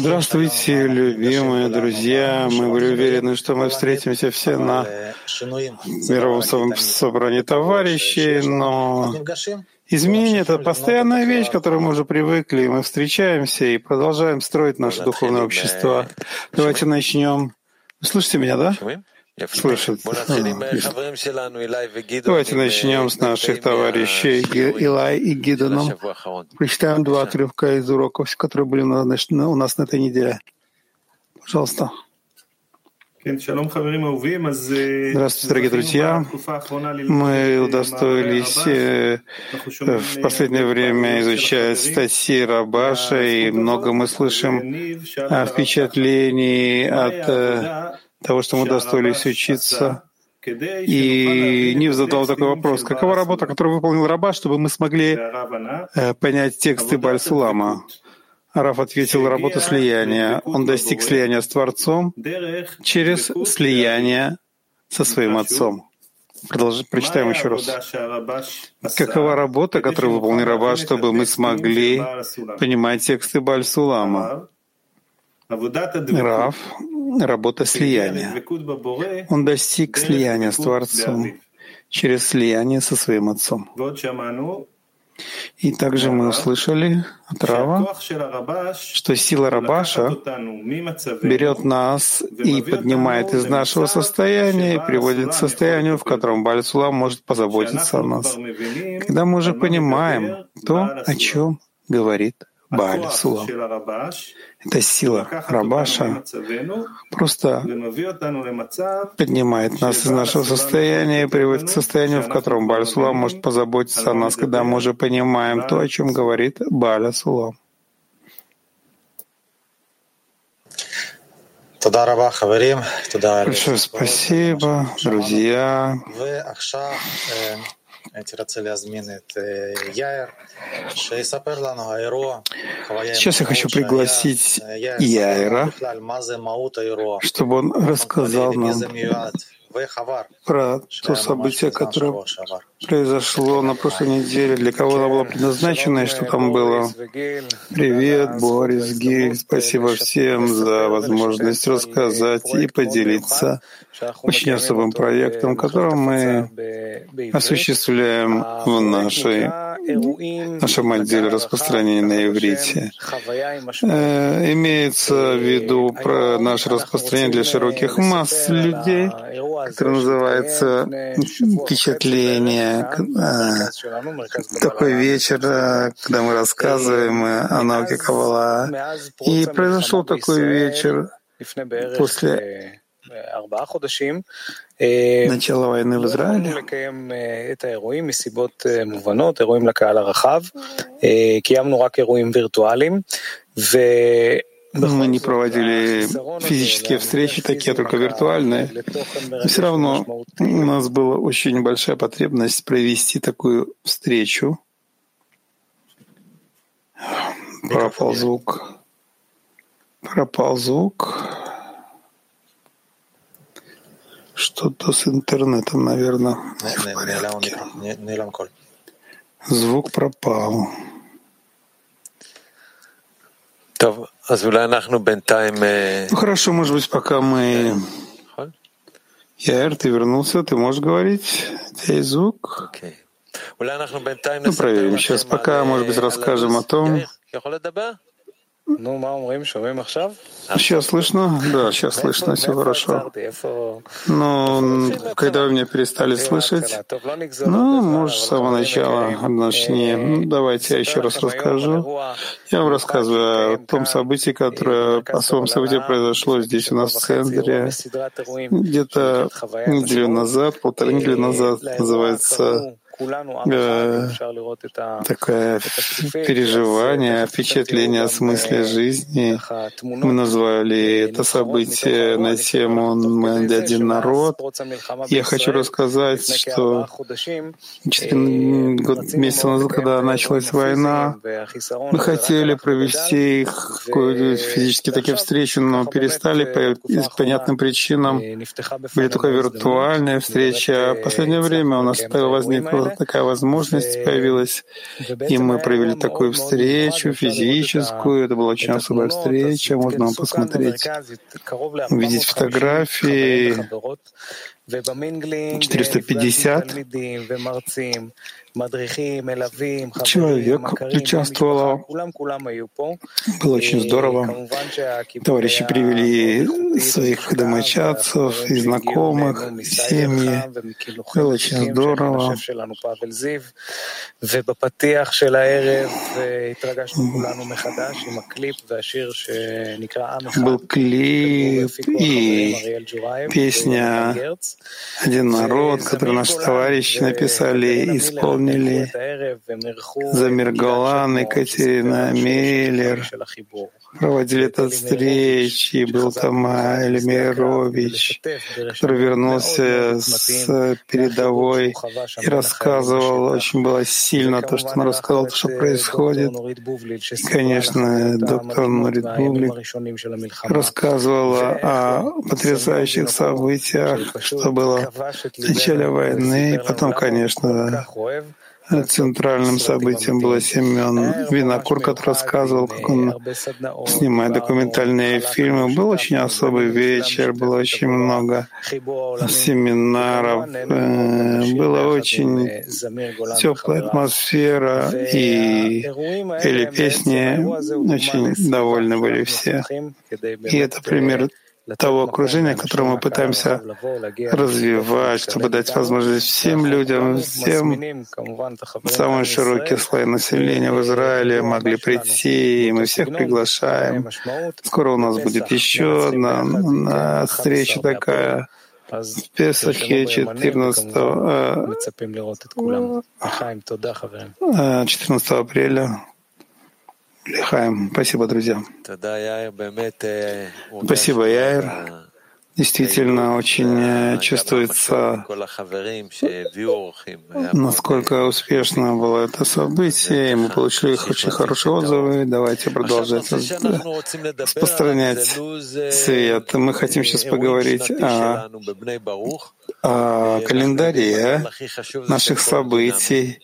Здравствуйте, любимые друзья. Мы были уверены, что мы встретимся все на мировом собрании товарищей, но изменение — это постоянная вещь, к которой мы уже привыкли. Мы встречаемся и продолжаем строить наше духовное общество. Давайте начнем. Слышите меня, да? Слышит. Давайте начнем с наших товарищей Илай и Гидоном. Прочитаем два отрывка из уроков, которые были у нас на этой неделе. Пожалуйста. Здравствуйте, дорогие друзья. Мы удостоились э, в последнее время изучать статьи Рабаша, и много мы слышим впечатлений от э, того, что мы удостоились учиться. И Нив задал такой вопрос. Какова работа, которую выполнил Раба, чтобы мы смогли э, понять тексты Бальсулама? Раф ответил, работа слияния. Он достиг слияния с Творцом через слияние со своим Отцом. Продолжим, прочитаем еще раз. Какова работа, которую выполнил Раба, чтобы мы смогли понимать тексты Бальсулама? Рав — работа слияния. Он достиг слияния с Творцом через слияние со своим Отцом. И также мы услышали от Рава, что сила Рабаша берет нас и поднимает из нашего состояния и приводит к состоянию, в котором Бальсула может позаботиться о нас. Когда мы уже понимаем то, о чем говорит Бааль Сулам. Эта сила Рабаша. просто поднимает нас из нашего состояния и приводит к состоянию, в котором Бааль Сулам может позаботиться о нас, когда мы уже понимаем то, о чем говорит Бааль Сулам. Большое спасибо, друзья. Сейчас я хочу пригласить Яйра, чтобы он рассказал нам про то событие, которое произошло на прошлой неделе, для кого оно было предназначено и что там было. Привет, Борис, Гиль, спасибо всем за возможность рассказать и поделиться очень особым проектом, который мы осуществляем в нашей нашем отделе распространения на иврите. Э, имеется в виду про наше распространение для широких масс людей, которое называется впечатление. Э, такой вечер, э, когда мы рассказываем о науке Каббала. И произошел такой вечер после начала войны в Израиле. Мы не проводили физические встречи, такие только виртуальные. Но все равно у нас была очень большая потребность провести такую встречу. Пропал звук. Пропал звук. Что-то с интернетом, наверное, не в порядке. Звук пропал. Ну хорошо, может быть, пока мы... Яэр, ты вернулся, ты можешь говорить? У тебя есть звук? Ну, проверим сейчас. Пока, может быть, расскажем о том, Сейчас слышно? Да, сейчас слышно, все хорошо. Но когда вы меня перестали слышать, ну, может, с самого начала начни. Ну, давайте я еще раз расскажу. Я вам рассказываю о том событии, которое, о своем событии произошло здесь у нас в центре. Где-то неделю назад, полторы недели назад, называется такое переживание, впечатление о смысле жизни. Мы назвали это событие на тему «Мы один народ». Я хочу рассказать, что четыре месяца назад, когда началась война, мы хотели провести какую-то физически такие встречи, но перестали по понятным причинам. Были только виртуальные встречи. А в последнее время у нас возникла такая возможность появилась, и мы провели такую встречу физическую. Это была очень особая встреча. Можно посмотреть, увидеть фотографии. 450 человек участвовало. Было очень здорово. Товарищи привели своих домочадцев и знакомых, семьи. Было очень здорово. Был клип и песня «Один народ», который наши товарищи написали исполнили исполнили Замир Голан, Екатерина Миллер, проводили эту встречу, и был там Эльмирович, который вернулся с передовой и рассказывал, очень было сильно то, что он рассказал, то, что происходит. И, конечно, доктор Нурит Бублик рассказывала о потрясающих событиях, что было в начале войны, и потом, конечно, Центральным событием было Семен Винокур, который рассказывал, как он снимает документальные фильмы. Был очень особый вечер, было очень много семинаров, э, была очень теплая атмосфера, и или песни очень довольны были все. И это пример того окружения, которое мы пытаемся развивать, чтобы дать возможность всем людям, всем самые широкие слои населения в Израиле могли прийти, и мы всех приглашаем. Скоро у нас будет еще одна встреча такая в Песахе 14, 14 апреля. Лихаем. Спасибо, друзья. Спасибо, Яир. Действительно, очень чувствуется, насколько успешно было это событие, и мы получили очень хорошие отзывы. Давайте продолжать распространять свет. Мы хотим сейчас поговорить о, о календаре наших событий,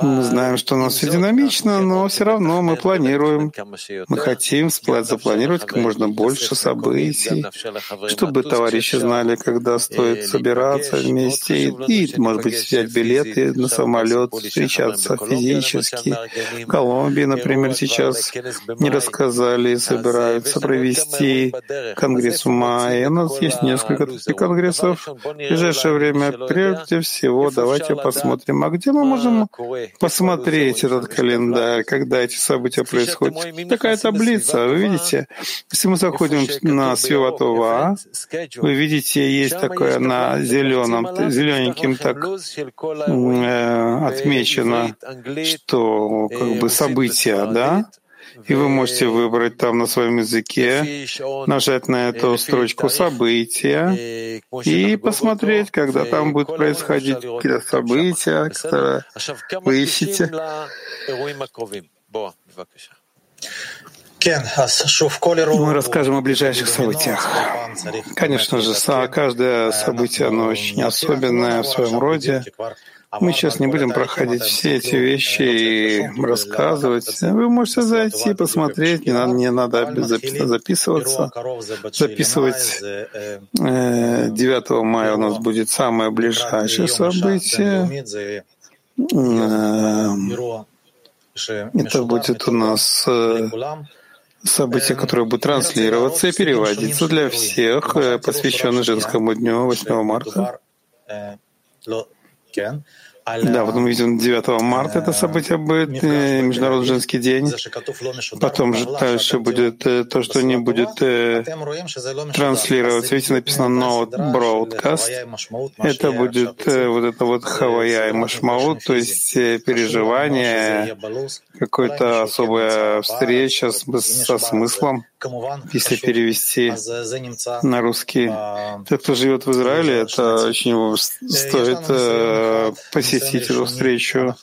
мы знаем, что у нас все динамично, но все равно мы планируем. Мы хотим запланировать как можно больше событий, чтобы товарищи знали, когда стоит собираться вместе и, может быть, взять билеты на самолет, встречаться физически. В Колумбии, например, сейчас не рассказали, собираются провести конгресс в мае. У нас есть несколько таких конгрессов. В ближайшее время, прежде всего, давайте посмотрим, а где мы можем посмотреть этот календарь, когда эти события происходят. Такая таблица, вы видите, если мы заходим на Свиватова, вы видите, есть такое на зеленом, зелененьким так э, отмечено, что как бы события, да, и вы можете выбрать там на своем языке, нажать на эту строчку «События» и посмотреть, когда там будет происходить какие-то события, которые вы ищете. Мы расскажем о ближайших событиях. Конечно же, каждое событие, оно очень особенное в своем роде. Мы сейчас не будем проходить все эти вещи и рассказывать. Вы можете зайти, посмотреть, не надо, не надо записываться. Записывать 9 мая у нас будет самое ближайшее событие. Это будет у нас событие, которое будет транслироваться и переводиться для всех, посвященное женскому дню 8 марта. Да, вот мы видим 9 марта это событие будет, э, Международный женский день. Потом же дальше будет э, то, что не будет э, транслироваться. Видите, написано Note Broadcast. Это будет вот это вот Хавая и Машмаут, то есть переживание, какая-то особая встреча со смыслом если перевести на русский. Те, кто живет в Израиле, это очень стоит э, посетить эту встречу.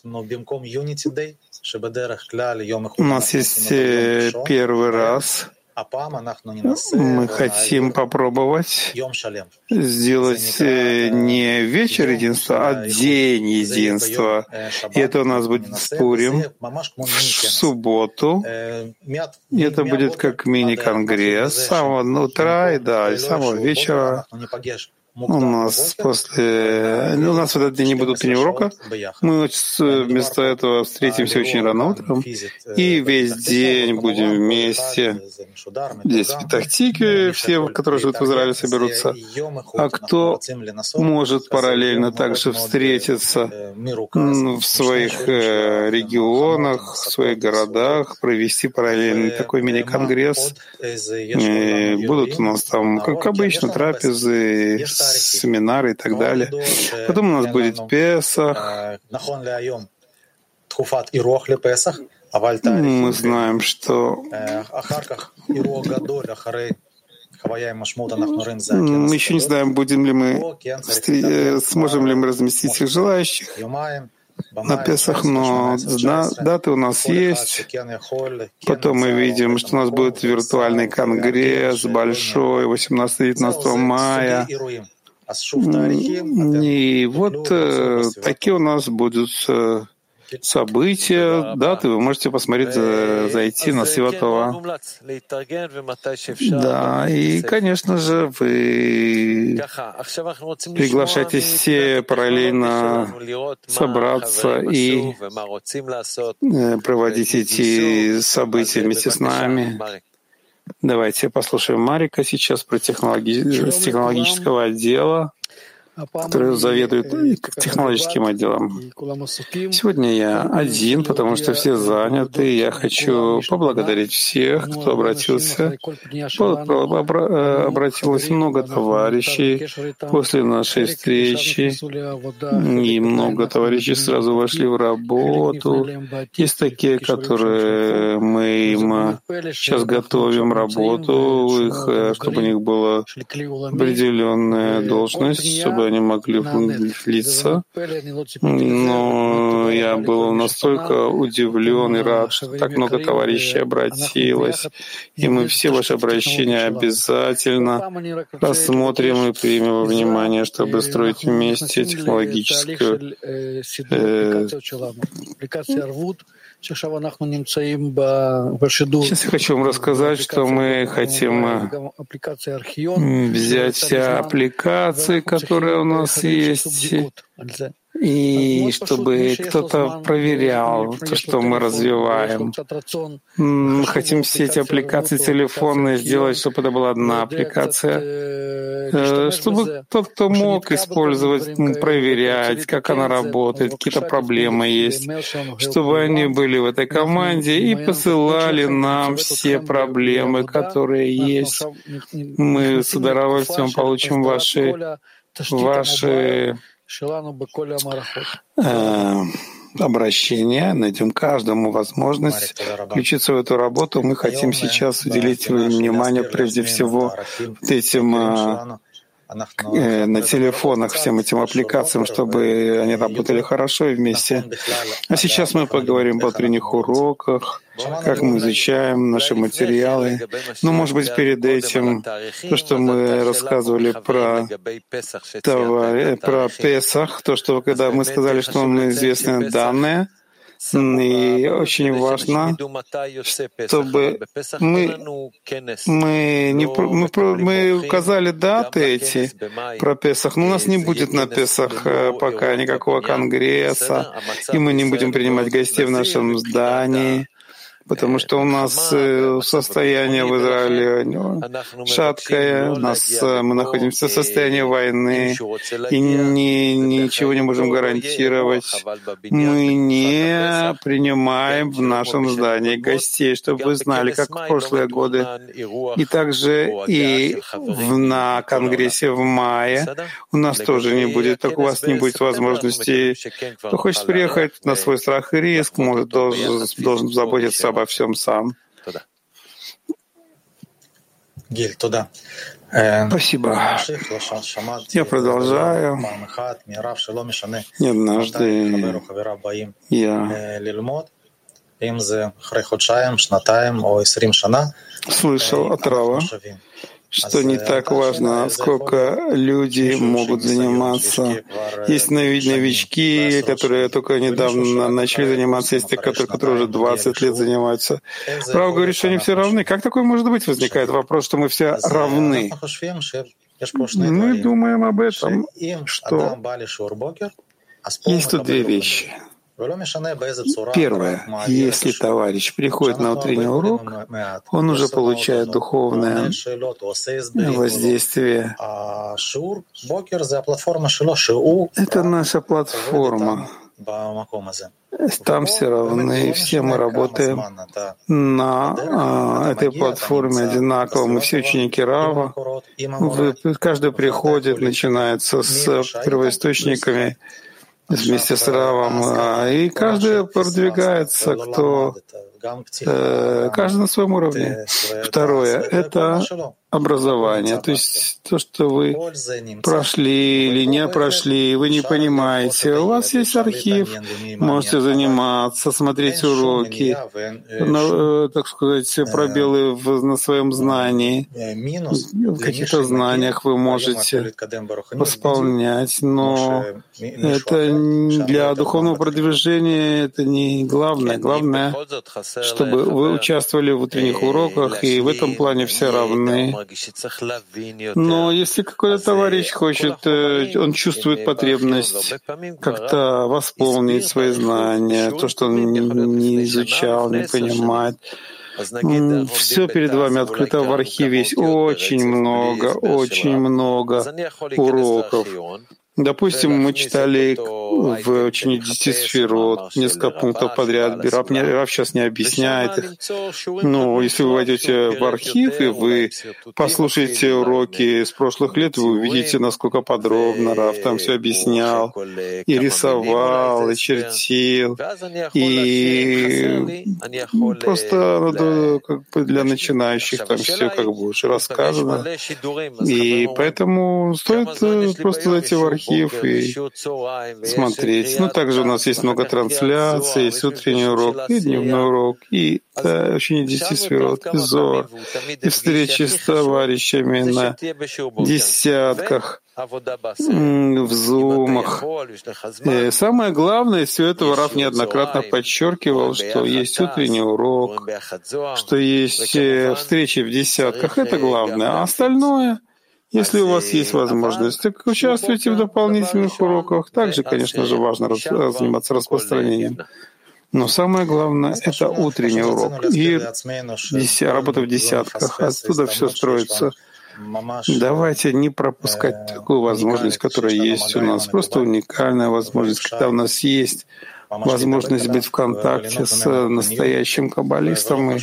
У нас есть э, первый раз мы хотим попробовать сделать э, не вечер единства, а день единства. И это у нас будет в Пурим, в субботу. И это будет как мини-конгресс с самого утра и да, и с самого вечера. У нас после... Ну, у нас в этот день не будут три урока. Мы вместо этого встретимся очень рано утром и весь день будем вместе. Здесь в Петахтике все, которые живут в Израиле, соберутся. А кто может параллельно также встретиться в своих э, регионах, в своих городах, провести параллельно такой мини-конгресс. Будут у нас там, как обычно, трапезы, семинары и так далее. Потом у нас будет Песах. Мы знаем, что мы еще не знаем, будем ли мы, э, сможем ли мы разместить всех желающих на Песах, но даты у нас есть. Потом мы видим, что у нас будет виртуальный конгресс большой 18-19 мая. И вот э, такие у нас будут э, события, даты, вы можете посмотреть, зайти на Святого. Да, и, конечно же, вы приглашаете все параллельно собраться и э, проводить эти события вместе с нами. Давайте послушаем Марика сейчас про технологи... с технологического отдела который заведует технологическим отделом. Сегодня я один, потому что все заняты. Я хочу поблагодарить всех, кто обратился. Обратилось много товарищей после нашей встречи, и много товарищей сразу вошли в работу. Есть такие, которые мы им сейчас готовим работу, их, чтобы у них была определенная должность, чтобы они могли влиться. Но я был настолько удивлен и рад, что так много товарищей обратилось. И мы все ваши обращения обязательно рассмотрим и примем во внимание, чтобы строить вместе технологическую э, Сейчас я хочу вам рассказать, что мы хотим э, взять все аппликации, которые у нас есть, и чтобы кто-то проверял то, что мы развиваем. Мы хотим все эти аппликации телефонные сделать, чтобы это была одна аппликация, э, чтобы тот, кто мог использовать, проверять, как она работает, какие-то проблемы есть, чтобы они были в этой команде и посылали нам все проблемы, которые есть. Мы с удовольствием получим ваши ваши Э, обращения, найдем каждому возможность включиться в эту работу. Мы хотим сейчас уделить внимание прежде всего этим э, Э, на телефонах всем этим аппликациям, чтобы они работали хорошо и вместе. А сейчас мы поговорим по утренних уроках, как мы изучаем наши материалы. Ну, может быть, перед этим то, что мы рассказывали про, товар, про Песах, то, что когда мы сказали, что нам известны данные, и очень важно, чтобы мы, мы, не, мы, мы указали даты эти про Песах, но у нас не будет на Песах э, пока никакого конгресса, и мы не будем принимать гостей в нашем здании потому что у нас э, состояние в Израиле шаткое, у нас, э, мы находимся в состоянии войны и не, ничего не можем гарантировать. Мы не принимаем в нашем здании гостей, чтобы вы знали, как в прошлые годы. И также и в, на Конгрессе в мае у нас тоже не будет, так у вас не будет возможности. Кто хочет приехать на свой страх и риск, может, должен, должен заботиться обо всем сам. Спасибо. Я продолжаю. Не однажды. Я. Слышал от Рава, что не так важно, сколько люди могут заниматься. Есть новички, которые только недавно начали заниматься, есть те, которые, которые уже 20 лет занимаются. Рав говорит, что они все равны. Как такое может быть? Возникает вопрос, что мы все равны. Мы думаем об этом, что есть тут две вещи. Первое. Если товарищ приходит на утренний урок, он уже получает духовное воздействие. Это наша платформа. Там все равны, все мы работаем на а, этой платформе одинаково. Мы все ученики Рава. Вы, каждый приходит, начинается с первоисточниками, вместе с Равом, а, и каждый продвигается, кто э, каждый на своем уровне. Второе — это образование, то есть то, что вы прошли или не прошли, вы не понимаете. У вас есть архив, можете заниматься, смотреть уроки, э, так сказать, пробелы в, на своем знании. В каких-то знаниях вы можете восполнять, но это для духовного продвижения это не главное. Главное, чтобы вы участвовали в утренних уроках, и в этом плане все равны. Но если какой-то товарищ хочет, э, он чувствует потребность как-то восполнить свои знания, то, что он не изучал, не понимает, все перед вами открыто в архиве. Есть очень много, очень много уроков. Допустим, мы читали в учении десяти сферот несколько пунктов подряд. Раб, не, Раб сейчас не объясняет их. Но если вы войдете в архив и вы послушаете уроки с прошлых лет, вы увидите, насколько подробно Рав там все объяснял, и рисовал, и чертил. И просто надо как бы для начинающих там все как бы уже рассказано. И поэтому стоит просто зайти в архив архив и смотреть. Ну, также у нас есть много трансляций, есть утренний урок и дневной урок, и да, очень десяти сферот, и зор, и встречи с товарищами на десятках в зумах. И э, самое главное, все это Раф неоднократно подчеркивал, что есть утренний урок, что есть э, встречи в десятках, это главное. А остальное — если у вас есть возможность, так участвуйте в дополнительных уроках. Также, конечно же, важно раз, заниматься распространением. Но самое главное — это утренний урок. И деся, работа в десятках. Оттуда все строится. Давайте не пропускать такую возможность, которая есть у нас. Просто уникальная возможность, когда у нас есть возможность быть в контакте с настоящим каббалистом и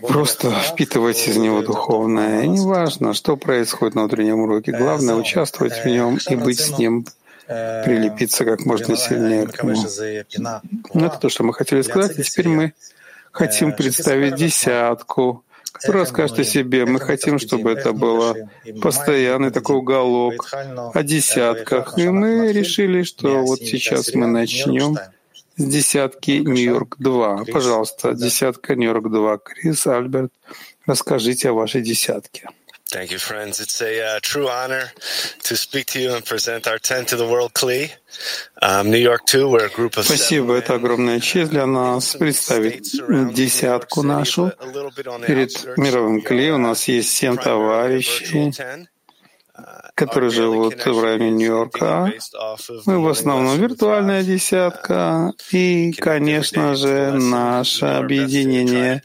просто впитывать из него духовное. И неважно, что происходит на утреннем уроке. Главное — участвовать в нем и быть с ним, прилепиться как можно сильнее к нему. Ну, это то, что мы хотели сказать. И теперь мы хотим представить десятку, который расскажет о себе. Мы хотим, чтобы это было постоянный такой уголок о десятках. И мы решили, что вот сейчас мы начнем с десятки Нью-Йорк-2. Пожалуйста, десятка Нью-Йорк 2. Крис, Альберт, расскажите о вашей десятке. Thank you, friends. It's a uh, true honor to speak to you and present our 10 to the world CLE. Um, New York 2, we're a group of Спасибо, это огромная честь для нас представить десятку нашу. Перед мировым КЛИ у нас есть семь товарищей, которые живут в районе Нью-Йорка. Мы в основном виртуальная десятка. И, конечно же, наше объединение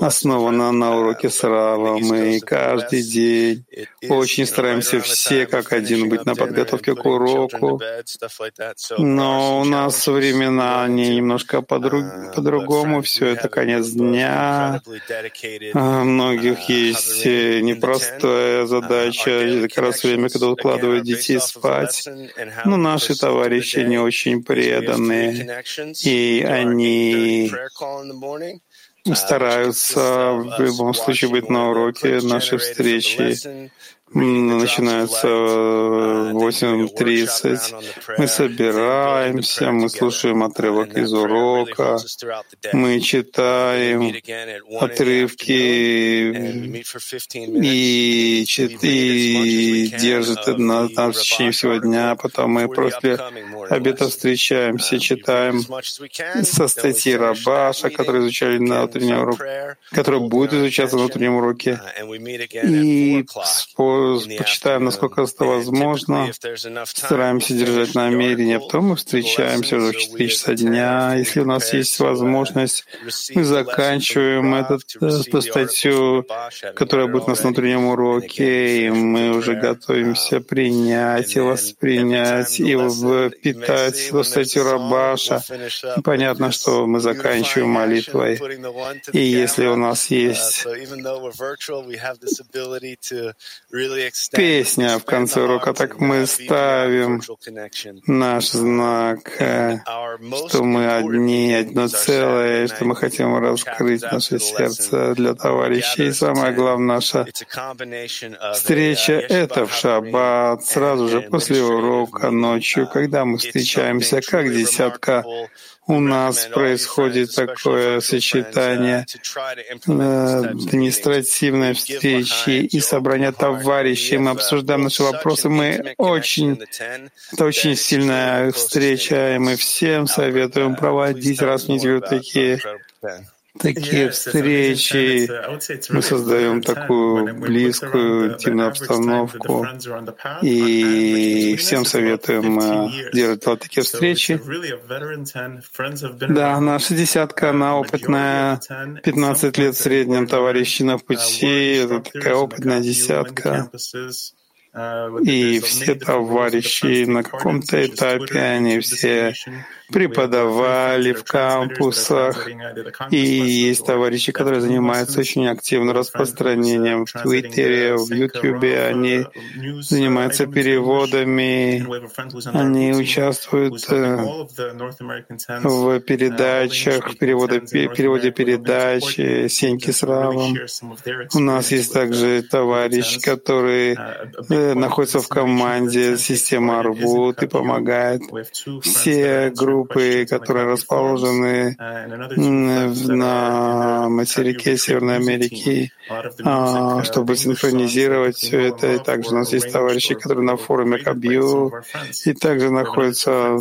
основано на уроке с Равом. Мы каждый день очень стараемся все как один быть на подготовке к уроку. Но у нас времена они немножко по-другому. Все это конец дня. А, многих есть непростая задача как раз время, когда укладывают детей спать. Но наши товарищи не очень преданные, и они стараются в любом случае быть на уроке нашей встречи начинается в 8.30. Мы собираемся, мы слушаем отрывок из урока, мы читаем отрывки и, и держит на, на в течение всего дня. Потом мы после обеда встречаемся, читаем со статьи Рабаша, которые изучали на утреннем уроке, которые будут изучаться на утреннем уроке. И почитаем, насколько это возможно, стараемся держать намерение, потом мы встречаемся уже в 4 часа дня. Если у нас есть возможность, мы заканчиваем эту э, статью, которая будет у нас на утреннем уроке, и мы уже готовимся принять и воспринять, и впитать эту статью Рабаша. Понятно, что мы заканчиваем молитвой. И если у нас есть песня в конце урока, так мы ставим наш знак, э, что мы одни, одно целое, что мы хотим раскрыть наше сердце для товарищей. И самое главное, наша встреча — это в шаббат, сразу же после урока, ночью, когда мы встречаемся как десятка у нас происходит такое сочетание административной встречи и собрания товарищей. Мы обсуждаем наши вопросы. Мы очень, это очень сильная встреча, и мы всем советуем проводить раз в неделю такие такие встречи, мы создаем такую близкую, интимную обстановку, и всем советуем э, делать вот такие встречи. Да, наша десятка, она опытная, 15 лет в среднем товарищи на пути, это такая опытная десятка. И все товарищи на каком-то этапе, они все преподавали в кампусах, и есть товарищи, которые занимаются очень активно распространением в Твиттере, в Ютубе, они занимаются переводами, они участвуют э, в передачах, в переводе, переводе передач Сеньки с Равом. У нас есть также товарищ, который э, находится в команде системы Арвуд и помогает. Все группы группы, которые расположены на материке Северной Америки, а, чтобы синхронизировать все это. И также у нас есть товарищи, которые на форуме Кабью, и также находятся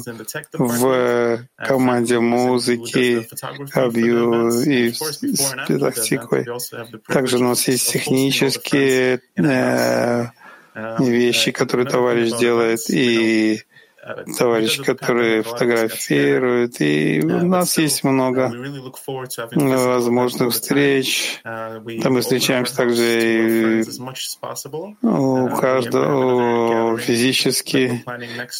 в команде музыки Кабью и с Петахтикой. Также у нас есть технические э, вещи, которые товарищ делает, и товарищ, которые фотографируют, и у нас есть много возможных встреч. Там мы встречаемся также и у каждого физически.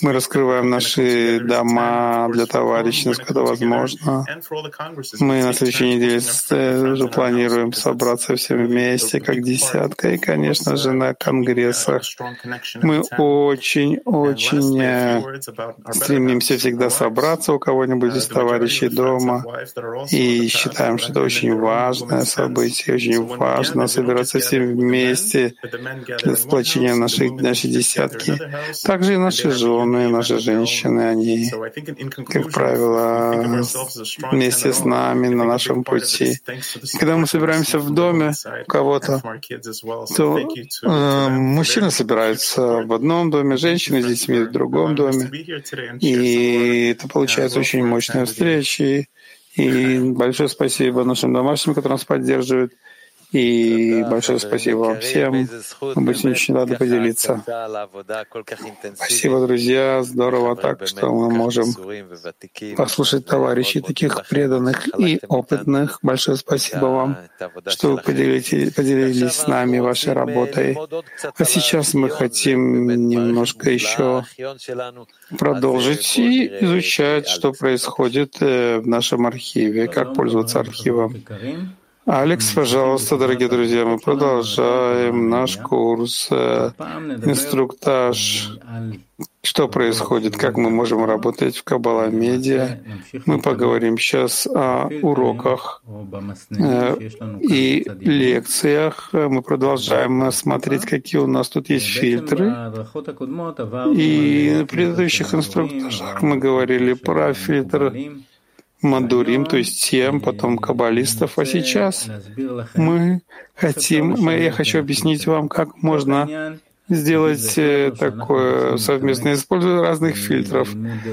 Мы раскрываем наши дома для товарищей, насколько возможно. Мы на следующей неделе уже планируем собраться всем вместе, как десятка, и, конечно же, на конгрессах. Мы очень-очень стремимся всегда собраться у кого-нибудь из товарищей дома и считаем, что это очень важное событие, очень важно собираться все вместе для сплочения нашей, нашей десятки. Также и наши жены, наши женщины, они, как правило, вместе с нами на нашем пути. И когда мы собираемся в доме кого-то, то э, мужчины собираются в одном доме, женщины с детьми в другом доме. И это получается очень мощная встреча. И большое спасибо нашим домашним, которые нас поддерживают. И большое спасибо вам всем. Мы будем очень рады поделиться. Спасибо, друзья. Здорово так, что мы можем послушать товарищей таких преданных и опытных. Большое спасибо вам, что вы поделились, поделились с нами вашей работой. А сейчас мы хотим немножко еще продолжить и изучать, что происходит э, в нашем архиве, как пользоваться архивом. Алекс, пожалуйста, дорогие друзья, мы продолжаем наш курс, э, инструктаж что происходит, как мы можем работать в Каббала Медиа. Мы поговорим сейчас о уроках э, и лекциях. Мы продолжаем смотреть, какие у нас тут есть фильтры. И на предыдущих инструктажах мы говорили про фильтр Мадурим, то есть тем, потом каббалистов. А сейчас мы хотим, мы, я хочу объяснить вам, как можно сделать э, такое совместное использование разных фильтров.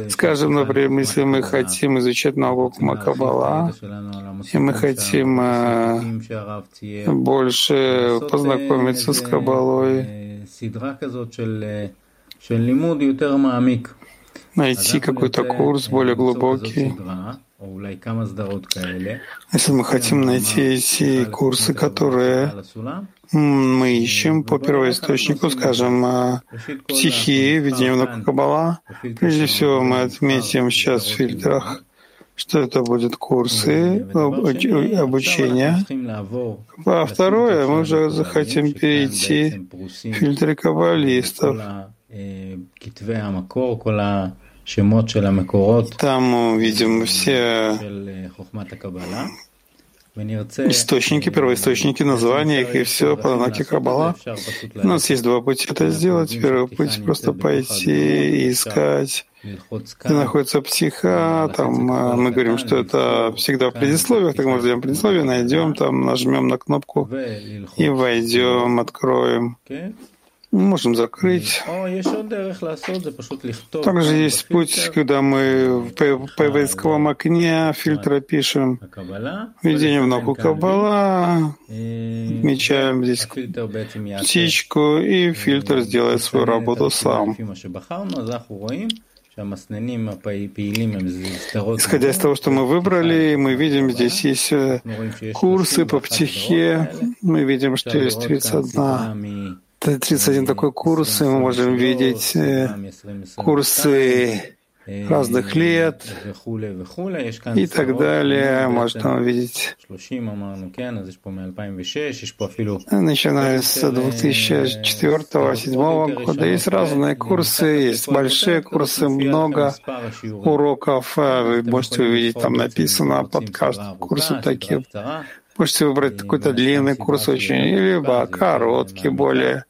Скажем, например, если мы хотим изучать науку Макабала, и мы хотим э, больше познакомиться с Кабалой, найти какой-то курс более глубокий, если мы хотим найти эти курсы, которые мы ищем по первоисточнику, скажем, психии, видение внука Каббала, прежде всего мы отметим сейчас в фильтрах, что это будут курсы обучения. А второе, мы уже захотим перейти в фильтры каббалистов. Там мы увидим все источники, первоисточники, названия их и все по Наки Каббала. У нас есть два пути это сделать. Первый путь — просто пойти и искать, где находится психа. Там а, мы говорим, что это всегда в предисловиях, так мы ждем предисловие, найдем, там нажмем на кнопку и войдем, откроем. Можем закрыть. Также есть путь, когда мы в поисковом окне фильтра пишем. введение в науку Каббала, отмечаем здесь птичку, и фильтр сделает свою работу сам. Исходя из того, что мы выбрали, мы видим, здесь есть э, курсы по птихе, мы видим, что есть 31 31 такой курс, и мы можем видеть э, курсы разных лет и так далее. Можно увидеть, начиная с 2004-2007 года. Есть разные курсы, есть большие курсы, много уроков. Вы можете увидеть, там написано под каждым курсом такие. Можете выбрать какой-то длинный курс очень, либо короткий более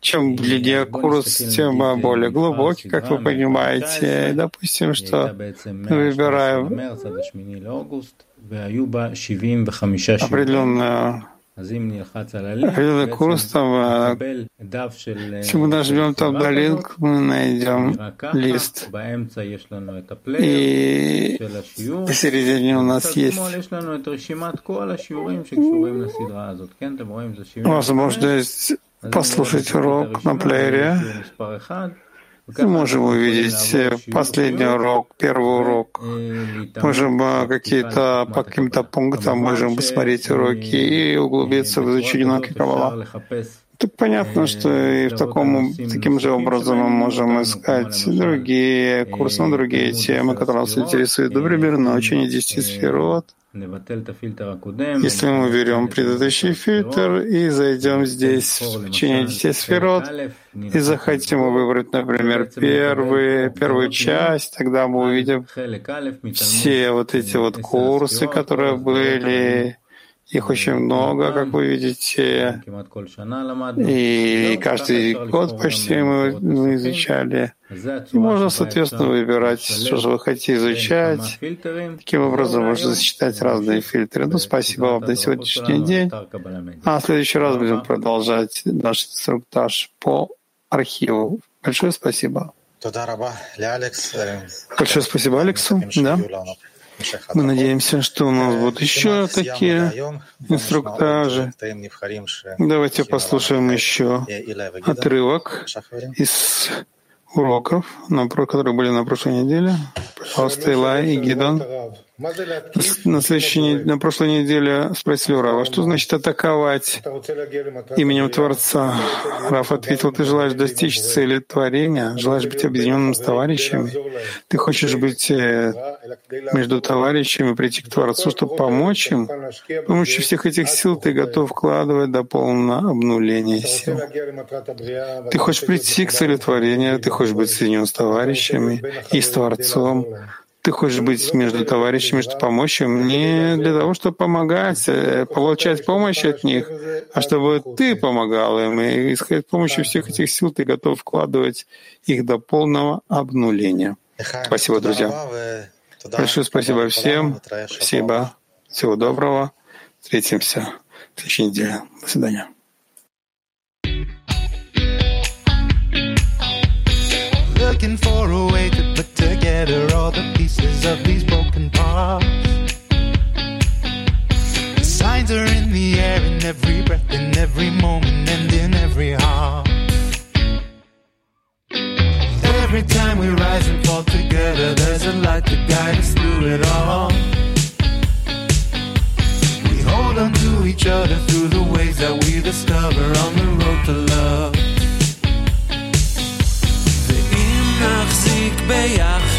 чем длиннее курс, тем более глубокий, как вы понимаете. Допустим, что выбираем определенную определенный курс, там, если мы нажмем там на линк, мы найдем лист. И посередине у нас есть возможность послушать урок на плеере. Мы можем увидеть э, последний урок, первый урок. Можем э, какие-то по каким-то пунктам можем посмотреть уроки и углубиться в изучение науки Каббала. Так понятно, что и в таком, таким же образом мы можем искать другие курсы на другие темы, которые нас интересуют. Например, научение десяти сферот — если мы берем предыдущий фильтр и зайдем здесь в течение 10 сферот и захотим выбрать, например, первый, первую часть, тогда мы увидим все вот эти вот курсы, которые были их очень много, как вы видите, и каждый год почти мы, мы изучали. И можно, соответственно, выбирать, что же вы хотите изучать. Таким образом можно сочетать разные фильтры. Ну, спасибо вам на сегодняшний день. А в следующий раз будем продолжать наш инструктаж по архиву. Большое спасибо. Большое спасибо Алексу. Да. Мы надеемся, что у нас будут еще такие инструктажи. Давайте послушаем еще отрывок из уроков, которые были на прошлой неделе. Пожалуйста, Илай и Гидон. На, следующей, на прошлой неделе спросили у Рава, что значит атаковать именем Творца? Раф ответил, ты желаешь достичь цели творения, желаешь быть объединенным с товарищами, ты хочешь быть э, между товарищами, прийти к Творцу, чтобы помочь им. С помощью всех этих сил ты готов вкладывать до полного обнуления сил. Ты хочешь прийти к цели творения, ты хочешь быть соединен с товарищами и с Творцом, ты хочешь быть между товарищами, чтобы помочь им не для того, чтобы помогать, э, получать помощь от них, а чтобы ты помогал им. И с помощью всех этих сил ты готов вкладывать их до полного обнуления. Спасибо, друзья. Большое спасибо всем. Спасибо. Всего доброго. Встретимся в следующей неделе. До свидания. looking for a way to put together all the pieces of these broken parts. The signs are in the air, in every breath, in every moment, and in every heart. Every time we rise and fall together, there's a light to guide us through it all. We hold on to each other through the ways that we discover on the road to love. ביחד